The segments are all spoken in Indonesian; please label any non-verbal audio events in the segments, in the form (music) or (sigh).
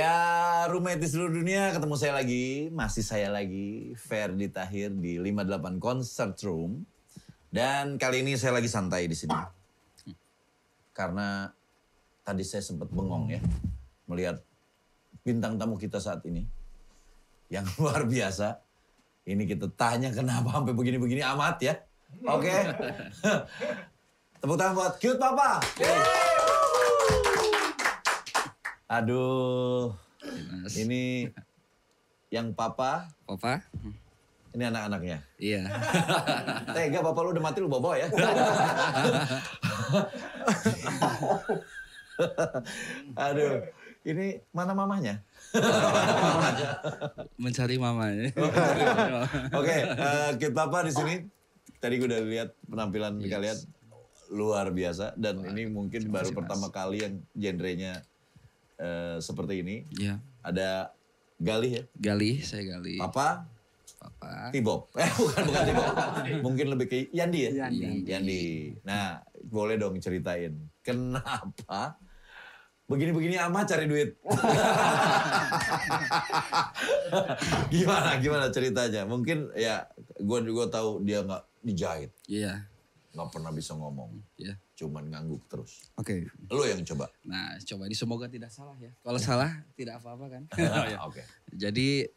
Ya, roommate seluruh dunia ketemu saya lagi, masih saya lagi, Ferdi Tahir di 58 Concert Room. Dan kali ini saya lagi santai di sini. Karena tadi saya sempat bengong ya, melihat bintang tamu kita saat ini. Yang (laughs) luar biasa. Ini kita tanya kenapa sampai begini-begini amat ya. Oke. (laughs) Tepuk tangan buat cute papa. Aduh, Mas. ini yang papa, Papa? ini anak-anaknya. Iya. (laughs) Tega bapak lu udah mati lu bawa ya. (laughs) Aduh, ini mana mamanya? (laughs) Mencari mama ya. Oke, eh, Kid Papa di sini. Tadi gue udah lihat penampilan Yes. kalian luar biasa dan ini mungkin baru Mas. pertama kali yang genrenya eh, seperti ini. Iya. Ada Galih ya, Gali, saya gali. Papa, Papa. Tibob. (laughs) Eh bukan bukan Tibob. (laughs) Mungkin lebih ke Yandi ya? Yandi. Yandi. Nah, boleh dong ceritain. Kenapa begini-begini amat cari duit? (laughs) gimana gimana ceritanya? Mungkin ya gua juga tahu dia nggak dijahit, Iya. nggak pernah bisa ngomong, Iya. Cuman ngangguk terus. Oke. Lo yang coba. Nah, coba ini semoga tidak salah ya. Kalau salah tidak apa-apa kan. (laughs) Oke. (laughs) Jadi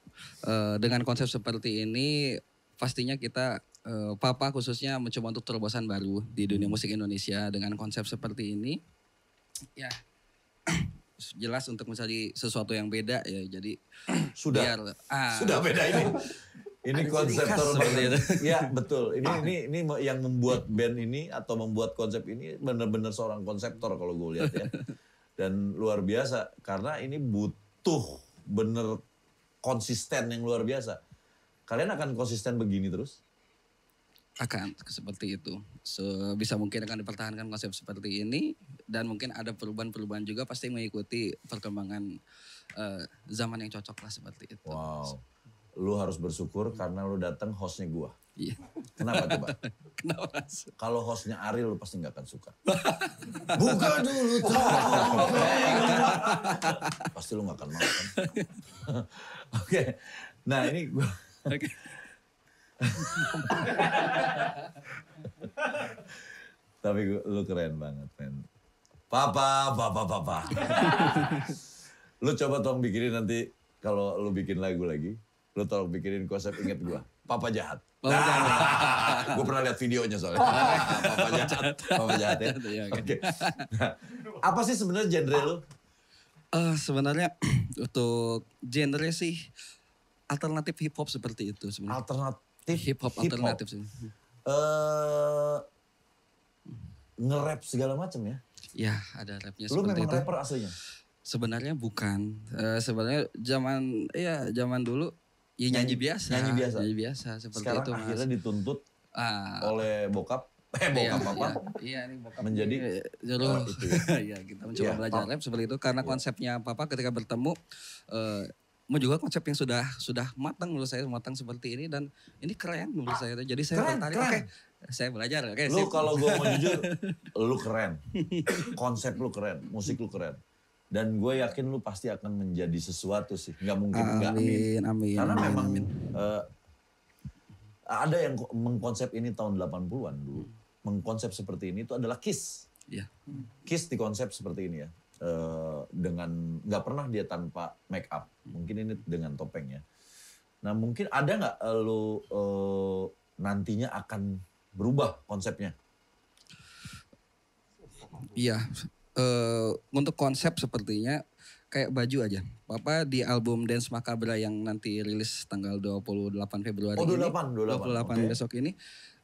eh, dengan konsep seperti ini pastinya kita eh, Papa khususnya mencoba untuk terobosan baru di dunia musik Indonesia dengan konsep seperti ini. Ya (clears throat) jelas untuk mencari sesuatu yang beda ya. Jadi Sudah. biar ah, Sudah beda ini. (laughs) Ini Ada konsep ciri khas terbaru. seperti itu. Ya betul. Ini ini ini yang membuat band ini atau membuat konsep ini benar-benar seorang konseptor kalau gue lihat ya. (laughs) Dan luar biasa karena ini butuh bener konsisten yang luar biasa. Kalian akan konsisten begini terus? akan seperti itu. Sebisa mungkin akan dipertahankan konsep seperti ini dan mungkin ada perubahan-perubahan juga pasti mengikuti perkembangan eh, zaman yang cocok lah seperti itu. Wow. Lu harus bersyukur karena lu datang hostnya gua. Iya. Kenapa coba? (laughs) Kenapa? Kalau hostnya Ariel lu pasti nggak akan suka. (laughs) Buka dulu topeng. pasti lu nggak akan mau kan. (laughs) Oke. Nah ini gua. Oke. Tapi gua, lu keren banget men. Papa, papa, papa. lu coba tolong bikinin nanti kalau lu bikin lagu lagi. Lu tolong bikinin konsep inget gua. Papa jahat. Papa (laughs) gue pernah lihat videonya soalnya. (laughs) Papa jahat. Papa jahat ya. Iya, Oke. oke. Nah, apa sih sebenarnya genre lu? Eh, sebenarnya (clears throat) untuk genre sih alternatif hip hop seperti itu sebenarnya. Alternatif Hip hop alternatif sih. Eh nge-rap segala macam ya. Ya, ada rapnya Lu seperti memang itu. rapper aslinya. Sebenarnya bukan. Eh, sebenarnya zaman ya zaman dulu ya nyanyi, Nyanyi- biasa. nyanyi biasa. Nyanyi biasa seperti Sekarang itu. Mas. akhirnya dituntut Ah, oleh bokap. Eh iya, bokap apa? Iya, iya ini bokap Menjadi- ini, Juru, Oh, itu ya. (laughs) Iya, kita mencoba Iya, belajar rap seperti itu karena konsepnya papa ketika bertemu eh mau juga konsep yang sudah sudah matang menurut saya matang seperti ini dan ini keren menurut saya jadi saya Keren, tertarik oke saya belajar oke Lu sip. kalau gue mau (laughs) jujur, lu keren. Konsep lu keren, musik lu keren. Dan gue yakin lu pasti akan menjadi sesuatu sih. Nggak mungkin enggak. amin amin Karena amin, memang amin. eh, ada yang ko- mengkonsep ini tahun 80-an dulu. Mengkonsep seperti ini itu adalah Kiss. Iya. Kiss di konsep seperti ini ya. Eh, dengan nggak pernah dia tanpa make up. Mungkin ini dengan topeng ya. Nah mungkin ada nggak eh, lu eh, nantinya akan berubah konsepnya? Iya, eh, untuk konsep sepertinya kayak baju aja. Papa di album Dance Macabre yang nanti rilis tanggal 28 Februari Oh, 28, ini, 28, 28 oke. besok ini,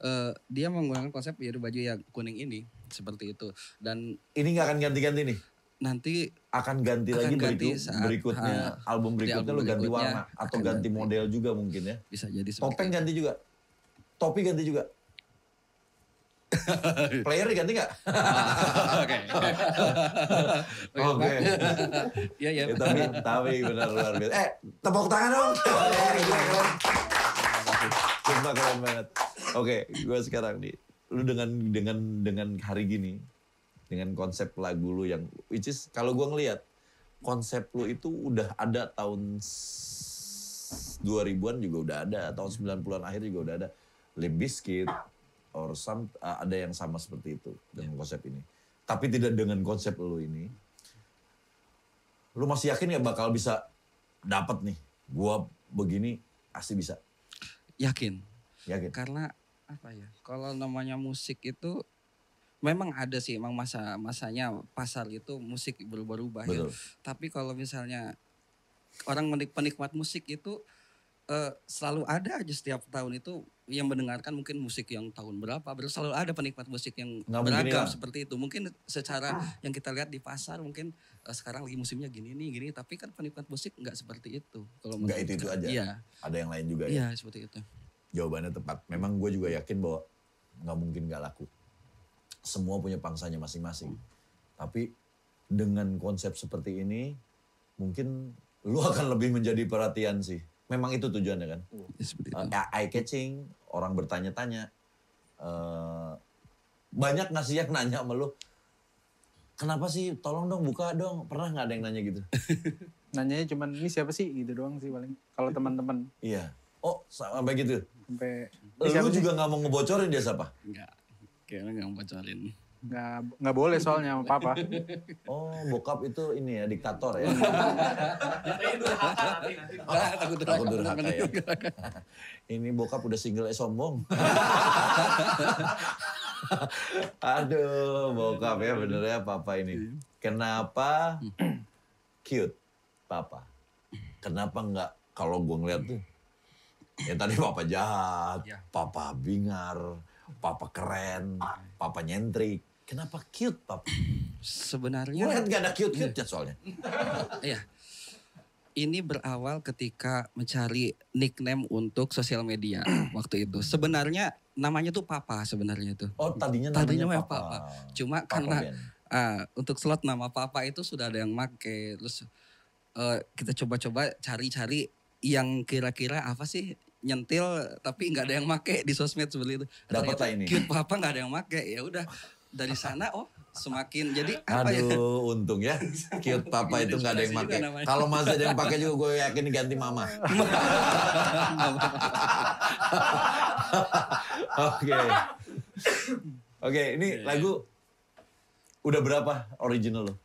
eh, dia menggunakan konsep yaitu baju yang kuning ini seperti itu. Dan Ini nggak akan ganti-ganti nih. nanti Akan ganti Akan lagi ganti berikut, saat, berikutnya ha, album berikutnya album lu ganti berikutnya warna atau ganti ganti. model juga mungkin ya. bisa jadi seperti Topeng ganti juga. Topi ganti juga. (laughs) Player ganti nggak? Oke. Oke. (laughs) Iya ya. Ya, tapi tapi benar luar biasa. Eh, tepuk tangan dong. Gila, (laughs) keren. Sumpah keren banget. Oke, gue sekarang nih, lu dengan dengan dengan hari gini, dengan konsep lagu lu yang, which is kalau gue ngelihat, konsep lu itu udah ada tahun s- 2000-an juga udah ada, tahun 90-an akhir juga udah ada. Limp Bizkit or some uh, ada yang sama seperti itu dengan konsep ini. Tapi tidak dengan konsep lu ini. Lu masih yakin ya bakal bisa dapat nih? Gua begini pasti bisa. Yakin. Yakin. Karena apa ya? Kalau namanya musik itu memang ada sih emang masa masanya pasar itu musik berubah-ubah ya. Tapi kalau misalnya orang menik penikmat musik itu eh, selalu ada aja setiap tahun itu yang mendengarkan mungkin musik yang tahun berapa, berarti selalu ada penikmat musik yang Nggak mungkin beragam hilang. seperti itu. Mungkin secara yang kita lihat di pasar mungkin eh, sekarang lagi musimnya gini nih gini, tapi kan penikmat musik nggak seperti itu. Kalau Nggak itu-itu saya. aja. Iya, Ada yang lain juga ya. iya seperti itu. Jawabannya tepat. Memang gue juga yakin bahwa nggak mungkin nggak laku. Semua punya pangsanya masing-masing. Tapi dengan konsep seperti ini, mungkin lu akan lebih menjadi perhatian sih. Memang itu tujuannya kan. Ya, seperti itu. Uh, eye catching, orang bertanya-tanya. Eh, banyak nggak sih yang nanya sama lu, kenapa sih tolong dong buka dong. Pernah nggak ada yang nanya gitu? (laughs) Nanyanya cuman ini siapa sih gitu doang sih paling. Kalau teman-teman iya. Oh sampai gitu. sampai Lu juga nggak mau ngebocorin dia siapa? Enggak, kayaknya nggak bocorin. Nggak nggak boleh soalnya sama papa. (laughs) Oh, bokap itu ini ya diktator ya. Takut Takut durhaka. durhaka ya. (laughs) ini bokap udah single eh sombong. (laughs) Aduh, bokap ya bener ya papa ini. Kenapa cute papa? Kenapa enggak kalau gue ngeliat tuh ya tadi papa jahat, Ya. papa bingar, papa keren, papa nyentrik. Kenapa cute? Gue Sebenarnya liat gak ada cute-cute ya soalnya. (laughs) Iya. Ini berawal ketika mencari nickname untuk sosial media (clears throat) waktu itu. Sebenarnya namanya tuh Papa sebenarnya itu. Oh tadinya Tadinya namanya memang papa. Papa. Cuma Papa karena Ben. ah, untuk slot nama Papa itu sudah ada yang make. Terus eh, kita coba-coba cari-cari yang kira-kira apa sih nyentil tapi nggak ada yang make di sosmed seperti itu. Dapat lah ini. Cute Papa nggak ada yang make. Ya udah dari sana oh semakin jadi apa ya? Aduh, untung ya. Cute papa itu nggak ada yang pakai. Kalau masih ada yang pakai juga gue yakin diganti mama. (laughs) Oke. Oke, ini Iya, lagu udah berapa original lo?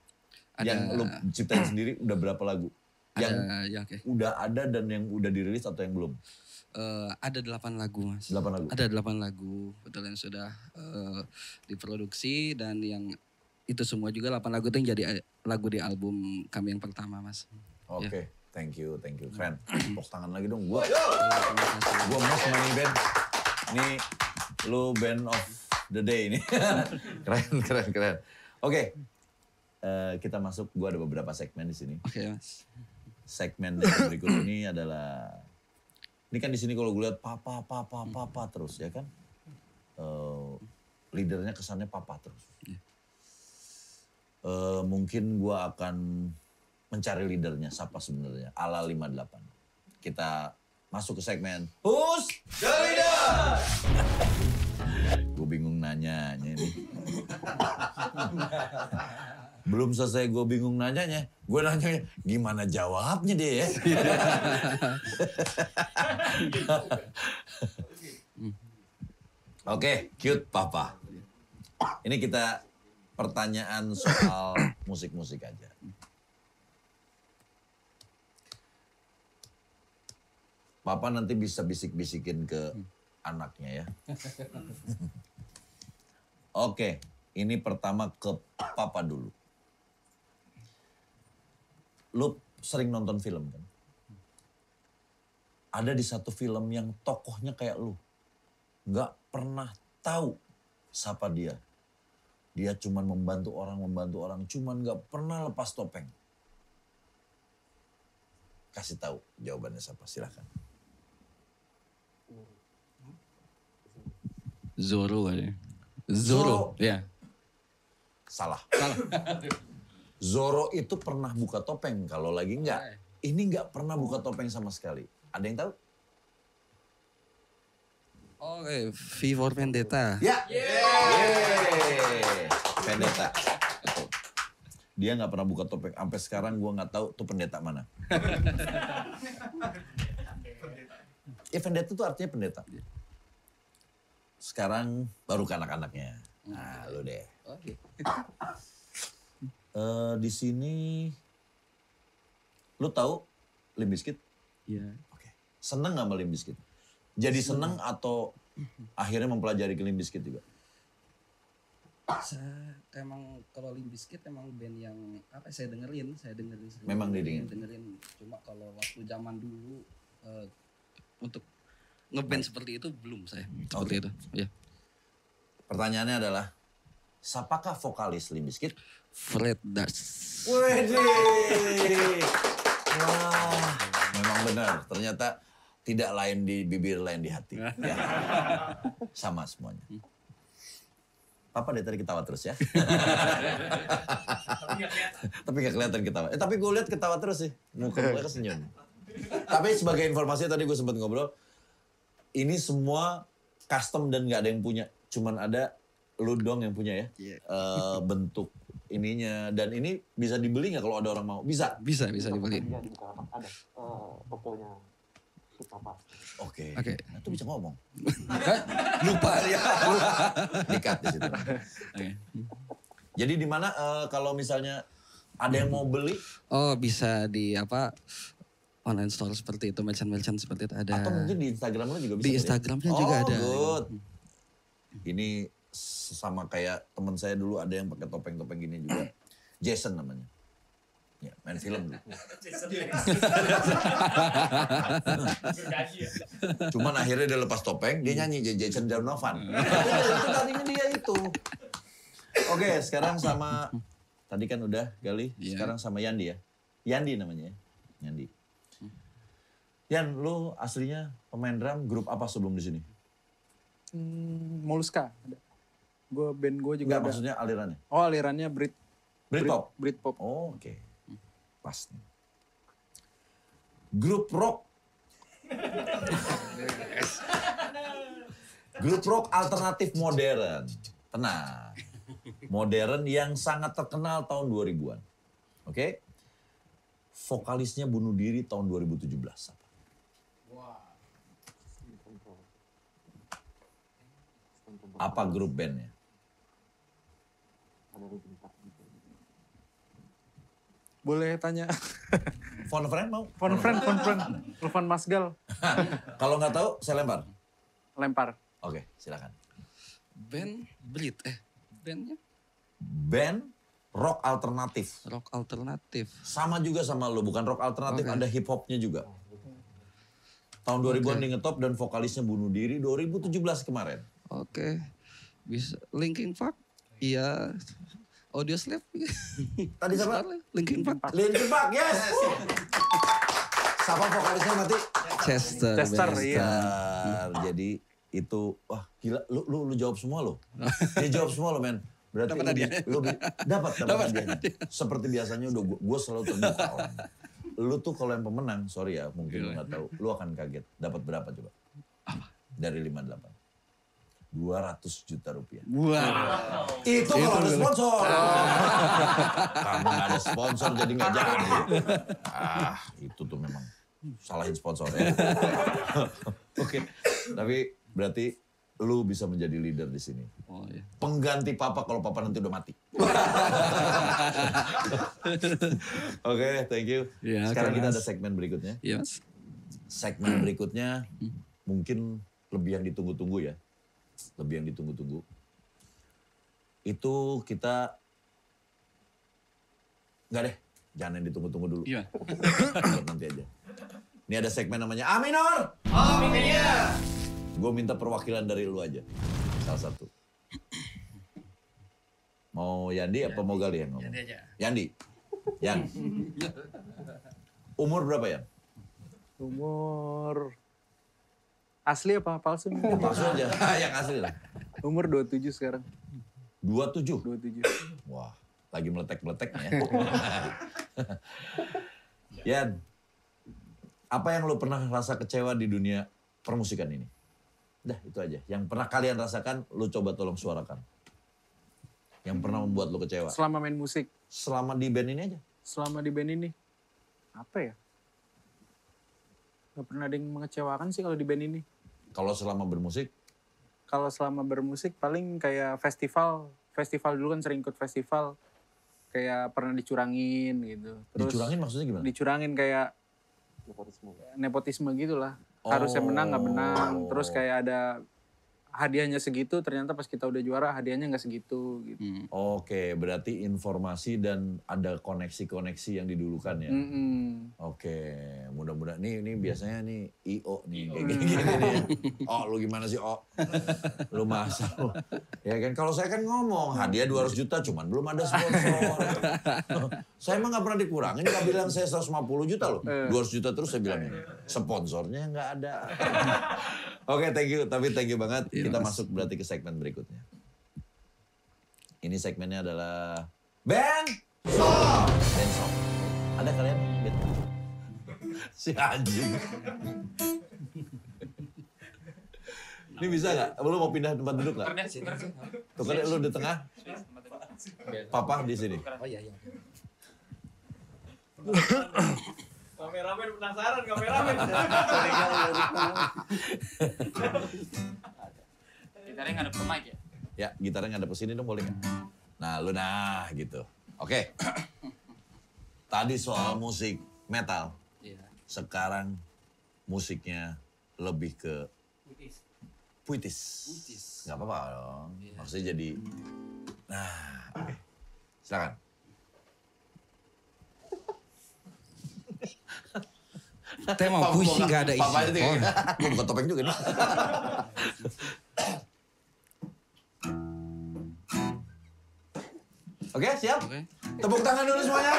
Ada- Yang lo ciptain sendiri udah berapa lagu? Yang Ada ya oke. udah ada dan yang udah dirilis atau yang belum? Eh, ada delapan lagu mas. Delapan lagu. Ada delapan lagu, betul yang sudah eh, diproduksi dan yang itu semua juga delapan lagu itu yang jadi eh, lagu di album kami yang pertama mas. Oke, thank you, thank you. Keren. (clears throat) Tepuk tangan lagi dong. Gua emas sama nih band. Ini lu band of the day ini. (laughs) keren, keren, keren. Oke, eh, kita masuk. Gue ada beberapa segmen di sini. Oke mas. Segmen berikut ini adalah, ini kan di sini kalau gue lihat papa, papa, papa terus ya kan. Eh, leadernya kesannya papa terus. Eh, mungkin gue akan mencari leadernya siapa sebenarnya ala 58. Kita masuk ke segmen Who's the Leader? (laughs) gue bingung nanyanya ini. (laughs) Belum selesai gue bingung nanyanya, gue nanya gimana jawabnya dia ya. (laughs) Oke, cute papa. Ini kita pertanyaan soal musik-musik aja. Papa nanti bisa bisik-bisikin ke anaknya ya. (laughs) Oke, ini pertama ke papa dulu. Lu sering nonton film kan? Ada di satu film yang tokohnya kayak lu. Nggak pernah tahu siapa dia. Dia cuman membantu orang, membantu orang. Cuman nggak pernah lepas topeng. Kasih tahu jawabannya siapa, silahkan. Zoro ada. Zoro. Zoro. Ya. Salah. (laughs) Zoro itu pernah buka topeng. Kalau lagi nggak, ini nggak pernah buka topeng sama sekali. Ada yang tahu? Oke, V for Vendetta. Ya. Yeay. Vendetta. dia nggak pernah buka topeng. Sampai sekarang gue nggak tahu tuh pendeta mana. ya pendeta itu artinya pendeta. Sekarang baru ke anak-anaknya. Nah, lu deh. Oke. Eh, di sini lu tahu Limp Bizkit? Iya. Oke. Seneng nggak sama Limp Bizkit? Jadi seneng atau akhirnya mempelajari ke Limp Bizkit juga? Saya emang kalau Limp Bizkit emang band yang apa saya dengerin, saya dengerin. sering. Memang didengerin. dengerin. Cuma kalau waktu zaman dulu eh, untuk ngeband seperti itu belum saya. Seperti itu. Ya. Pertanyaannya adalah, siapakah vokalis Limp Bizkit? Fred. Widih. Wah, memang benar. Ternyata tidak lain di bibir, lain di hati. Ya. Sama semuanya. Papa dari tadi ketawa terus ya. (laughs) tapi gak kelihatan ketawa. Eh, tapi gue lihat ketawa terus sih. Muka muka senyum. tapi sebagai informasi tadi gue sempat ngobrol. Ini semua custom dan gak ada yang punya. Cuman ada lu dong yang punya ya. Iya. Eh, bentuk ininya. Dan ini bisa dibeli nggak kalau ada orang mau? Bisa. Bisa bisa dibeli. Ada eh, tokonya si Papa. Oke. Oke. Nah, itu bisa ngomong. Lupa ya. (laughs) Dikat di situ. Oke. Jadi di mana eh, kalau misalnya ada yang mau beli Oh bisa di apa online store seperti itu, merchant-merchant seperti itu ada. atau mungkin di Instagram lo juga bisa. Di ya? Instagramnya oh, juga ada. good. Ini sama kayak teman saya dulu ada yang pakai topeng-topeng gini juga. (clears throat) Jason namanya. Ya, main film. (laughs) Cuman akhirnya dia lepas topeng, dia nyanyi Jason Donovan. (laughs) itu tadinya dia itu. Oke, sekarang sama tadi kan udah Gali, Iya. sekarang sama Yandi ya. Yandi namanya ya. Yandi. Yan, lu aslinya pemain drum grup apa sebelum di sini? Hmm, Moluska ada. Gue band gue juga Enggak, ada. maksudnya alirannya. Oh alirannya Brit. Britpop. Britpop. Oh, oke. Pas nih. Grup rock. Grup rock alternatif modern. Tenang. Modern yang sangat terkenal tahun 2000-an. Oke? Vokalisnya bunuh diri tahun 2017. Apa? Apa grup bandnya? Ada di Bintang. Boleh tanya. (laughs) Phone friend mau? phone friend, phone friend. Telepon Mas Gal. (laughs) Kalau nggak tahu, saya lempar. Lempar. Oke, silakan. Band Brit eh bandnya Band rock alternatif. rock alternatif. Sama juga sama lo, bukan rock alternatif, Oke. ada hip hopnya juga. Tahun 2000-an di ngetop dan vokalisnya bunuh diri 2017 kemarin. Oke. Bisa Linkin Park? Iya. Audio Slave? Tadi siapa? Linkin Park. Linkin Park, yes! Siapa vokalisnya mati? Chester. Chester, iya. Jadi itu, wah gila, lu, lu, lu jawab semua lo. (laughs) Dia jawab semua lo men. Berarti Dapat lu, hadiah. lu dapat dapat. Seperti biasanya udah gua, gua selalu terbuka orang. Lu tuh kalau yang pemenang, sorry ya, mungkin lu nggak tahu, lu akan kaget. Dapat berapa coba? Dari 58. 200 juta rupiah. Wah. Itu kalau ada sponsor. Karena nggak ada sponsor jadi nggak jadi. Ah, itu tuh memang salahin sponsor ya. (laughs) Oke, tapi berarti lu bisa menjadi leader di sini. Oh iya. Pengganti papa kalau papa nanti udah mati. (laughs) Oke, thank you. Iya, Sekarang kita ada segmen berikutnya. Iya mas. Segmen berikutnya mungkin lebih yang ditunggu-tunggu ya. Lebih yang ditunggu-tunggu. Itu kita Enggak deh, jangan yang ditunggu-tunggu dulu. Iya. Nanti aja. Ini ada segmen namanya Aminor. Aminor. Gue minta perwakilan dari lu aja. Salah satu. Mau Yandi apa mau Gali yang ngomong? Yandi aja. Yandi. Yan. (laughs) Umur berapa ya? Umur asli apa palsu? (laughs) Palsu aja. (laughs) yang asli lah. Umur 27 sekarang. 27. 27. Wah, lagi meletek-meletek nih ya. (laughs) Yan, apa yang lu pernah rasa kecewa di dunia permusikan ini? Dah, itu aja. Yang pernah kalian rasakan, lu coba tolong suarakan. Yang pernah membuat lu kecewa? Selama main musik, Selama di band ini aja. selama di band ini, apa ya? Gak pernah ada yang mengecewakan sih kalau di band ini. Kalau selama bermusik, Kalau selama bermusik paling kayak festival, festival dulu kan sering ikut festival, kayak pernah dicurangin gitu. Terus dicurangin maksudnya gimana? dicurangin kayak nepotisme. nepotisme gitulah. Harusnya menang nggak menang. Terus Oh. kayak ada hadiahnya segitu, ternyata pas kita udah juara hadiahnya nggak segitu gitu. Hmm. Oke, berarti informasi dan ada koneksi-koneksi yang didulukan ya. Mm-mm. Oke, mudah-mudahan nih ini biasanya nih IO nih kayak gini, gini nih. Oh, lu gimana sih, Oh? Lu masa lu. Ya kan kalau saya kan ngomong hadiah 200 juta cuman belum ada sponsor. saya emang nggak pernah dikurangin, nggak bilang saya 150 juta loh. 200 juta terus saya bilang. Sponsornya nggak ada. Oke, thank you. Tapi thank you banget. Iya, Kita Mas. masuk berarti ke segmen berikutnya. Ini segmennya adalah band song. Band song. Ada kalian band? (laughs) si anjing. Ini bisa nggak? Lu mau pindah tempat duduk nggak? Tuh kan lu di tengah. Papa di sini. Oh iya iya. Kameramen penasaran, kameramen. (laughs) (laughs) Gitarnya ngadep ke mic ya? Ya, gitarnya ngadep ke sini dong boleh nggak? Nah, lu nah gitu. Oke. (coughs) Tadi soal musik metal. Iya. Sekarang musiknya lebih ke Putis. puitis. Puitis. Nggak apa-apa dong. Iya. Maksudnya jadi, nah, oke. Silakan. Tema puisi nggak ada isi. Papa aja Oh, Gue buka topeng juga nih. (laughs) Oke, siap? Oke. Tepuk tangan dulu semuanya.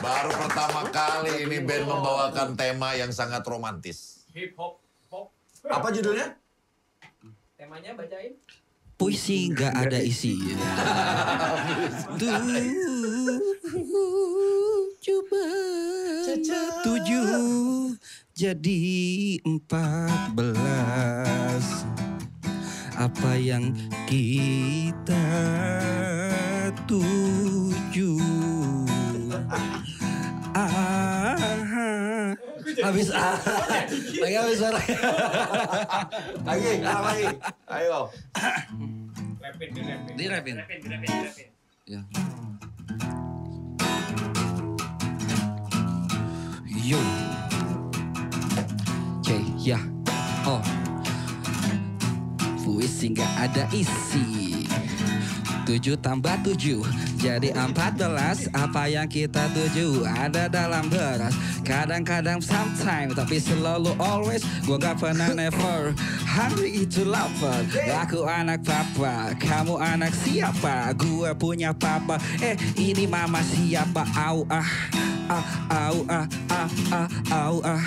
Baru pertama kali ini band membawakan tema yang sangat romantis. Hip hop, pop. Apa judulnya? Temanya bacain. Puisi nggak ada isi. Coba tujuh jadi empat belas. Apa yang kita tuju? Ah, habis ah, lagi habis suara. Lagi, lagi. Ayo. Rapin, di rapin. Di rapin. Rapin, di rapin, di rapin. Ya. Yo. C, ya. Oh. Puisi nggak ada isi. Tujuh tambah tujuh jadi empat belas. Apa yang kita tuju ada dalam beras. Kadang-kadang sometimes tapi selalu always. Gue gak pernah never. Hari itu lapar. Aku anak papa Kamu anak siapa? Gue punya papa. Eh ini mama siapa? Au ah Ah au ah ah ah au ah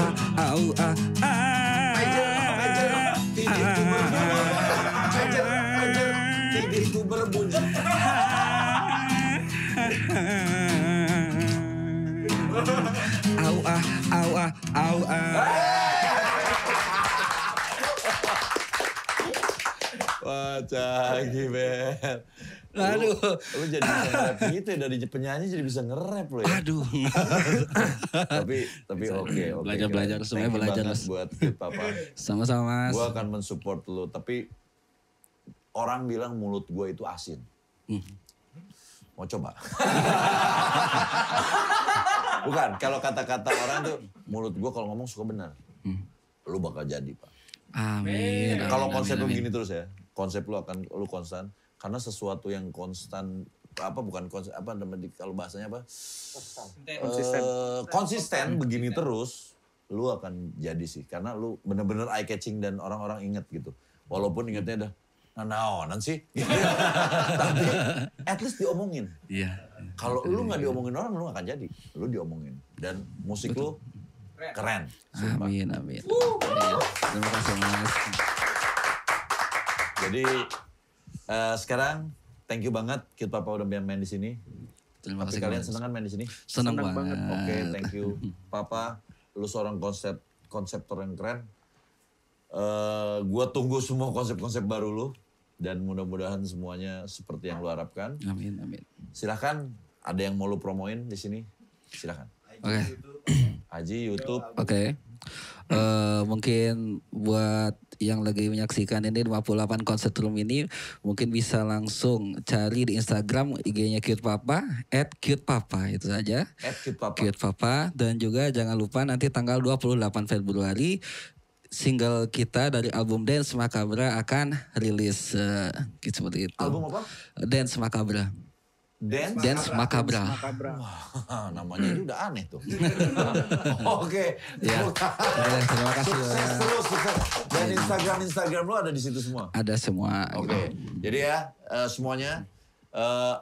ah au ah ah canggih, Ben. Aduh. Lu jadi bisa nge-rap gitu ya, dari penyanyi jadi bisa nge-rap lo ya. Aduh. (laughs) tapi tapi oke oke. Belajar-belajar, keren. semuanya Thank you belajar, banget Mas. buat Papa. (laughs) Sama-sama mas. Gue akan mensupport lu, tapi orang bilang mulut gue itu asin. Hmm. Mau coba? (laughs) Bukan, kalau kata-kata orang tuh mulut gue kalau ngomong suka benar. Hmm. Lu bakal jadi, Pak. Amin. amin, Kalau konsep amin. gini terus ya, konsep lu akan lu konstan karena sesuatu yang konstan apa bukan konsep apa kalau bahasanya apa? Konsisten. Eh, konsisten begini terus lu akan jadi sih karena lu bener-bener eye catching dan orang-orang inget gitu. Walaupun ingetnya udah nah naonan sih. (laughs) Tapi at least diomongin. Iya. Kalau lu nggak diomongin orang lu nggak akan jadi. Lu diomongin dan musik lu keren. Sumpah. Amin, amin. Iya. Terima kasih mas. Jadi eh, sekarang thank you banget Kid Papa udah main di sini. Terima Tapi kasih kalian Mas. seneng kan main di sini? Senang Senang banget. banget. Oke, thank you Papa. Lu seorang konsep konseptor yang keren. Eh, gua tunggu semua konsep-konsep baru lu. Dan mudah-mudahan semuanya seperti yang lu harapkan. Amin, amin. Silahkan, ada yang mau lu promoin di sini? Silahkan. Oke. Aji, Youtube. Oke. Eh, mungkin buat yang lagi menyaksikan ini 58 Concert Room ini mungkin bisa langsung cari di Instagram IG-nya Cute Papa @cutepapa itu saja. At Cute Papa. Cute Papa dan juga jangan lupa nanti tanggal 28 Februari single kita dari album Dance Macabra akan rilis gitu seperti itu. Album apa? Dance Macabra. Dance? Dance Macabra. Makabra. Wah, namanya aja udah aneh tuh. (laughs) Oke. Ya. Oke, terima kasih. Sukses terus, sukses. Dan Instagram Instagram lo ada di situ semua. Ada semua. Oke. Jadi ya eh, semuanya eh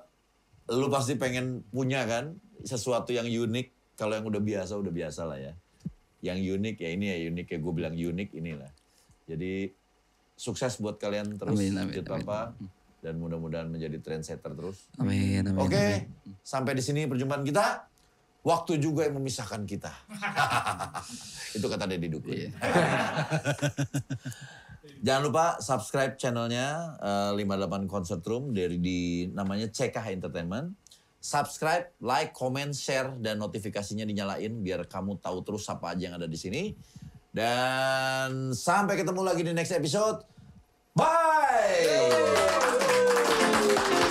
lu pasti pengen punya kan sesuatu yang unik. Kalau yang udah biasa udah biasa lah ya. Yang unik ya ini ya unik ya gue bilang unik inilah. Jadi sukses buat kalian terus Amin, amin, Cute amin. Dan mudah-mudahan menjadi trendsetter terus. Amin, amin. Oke, amin. sampai di sini perjumpaan kita. Waktu juga yang memisahkan kita. (laughs) Itu kata Deddy Dukun. Iya. (laughs) Jangan lupa subscribe channelnya eh, 58 Concert Room dari di namanya CKH Entertainment. Subscribe, like, comment, share dan notifikasinya dinyalain biar kamu tahu terus apa aja yang ada di sini. Dan sampai ketemu lagi di next episode. Thank you.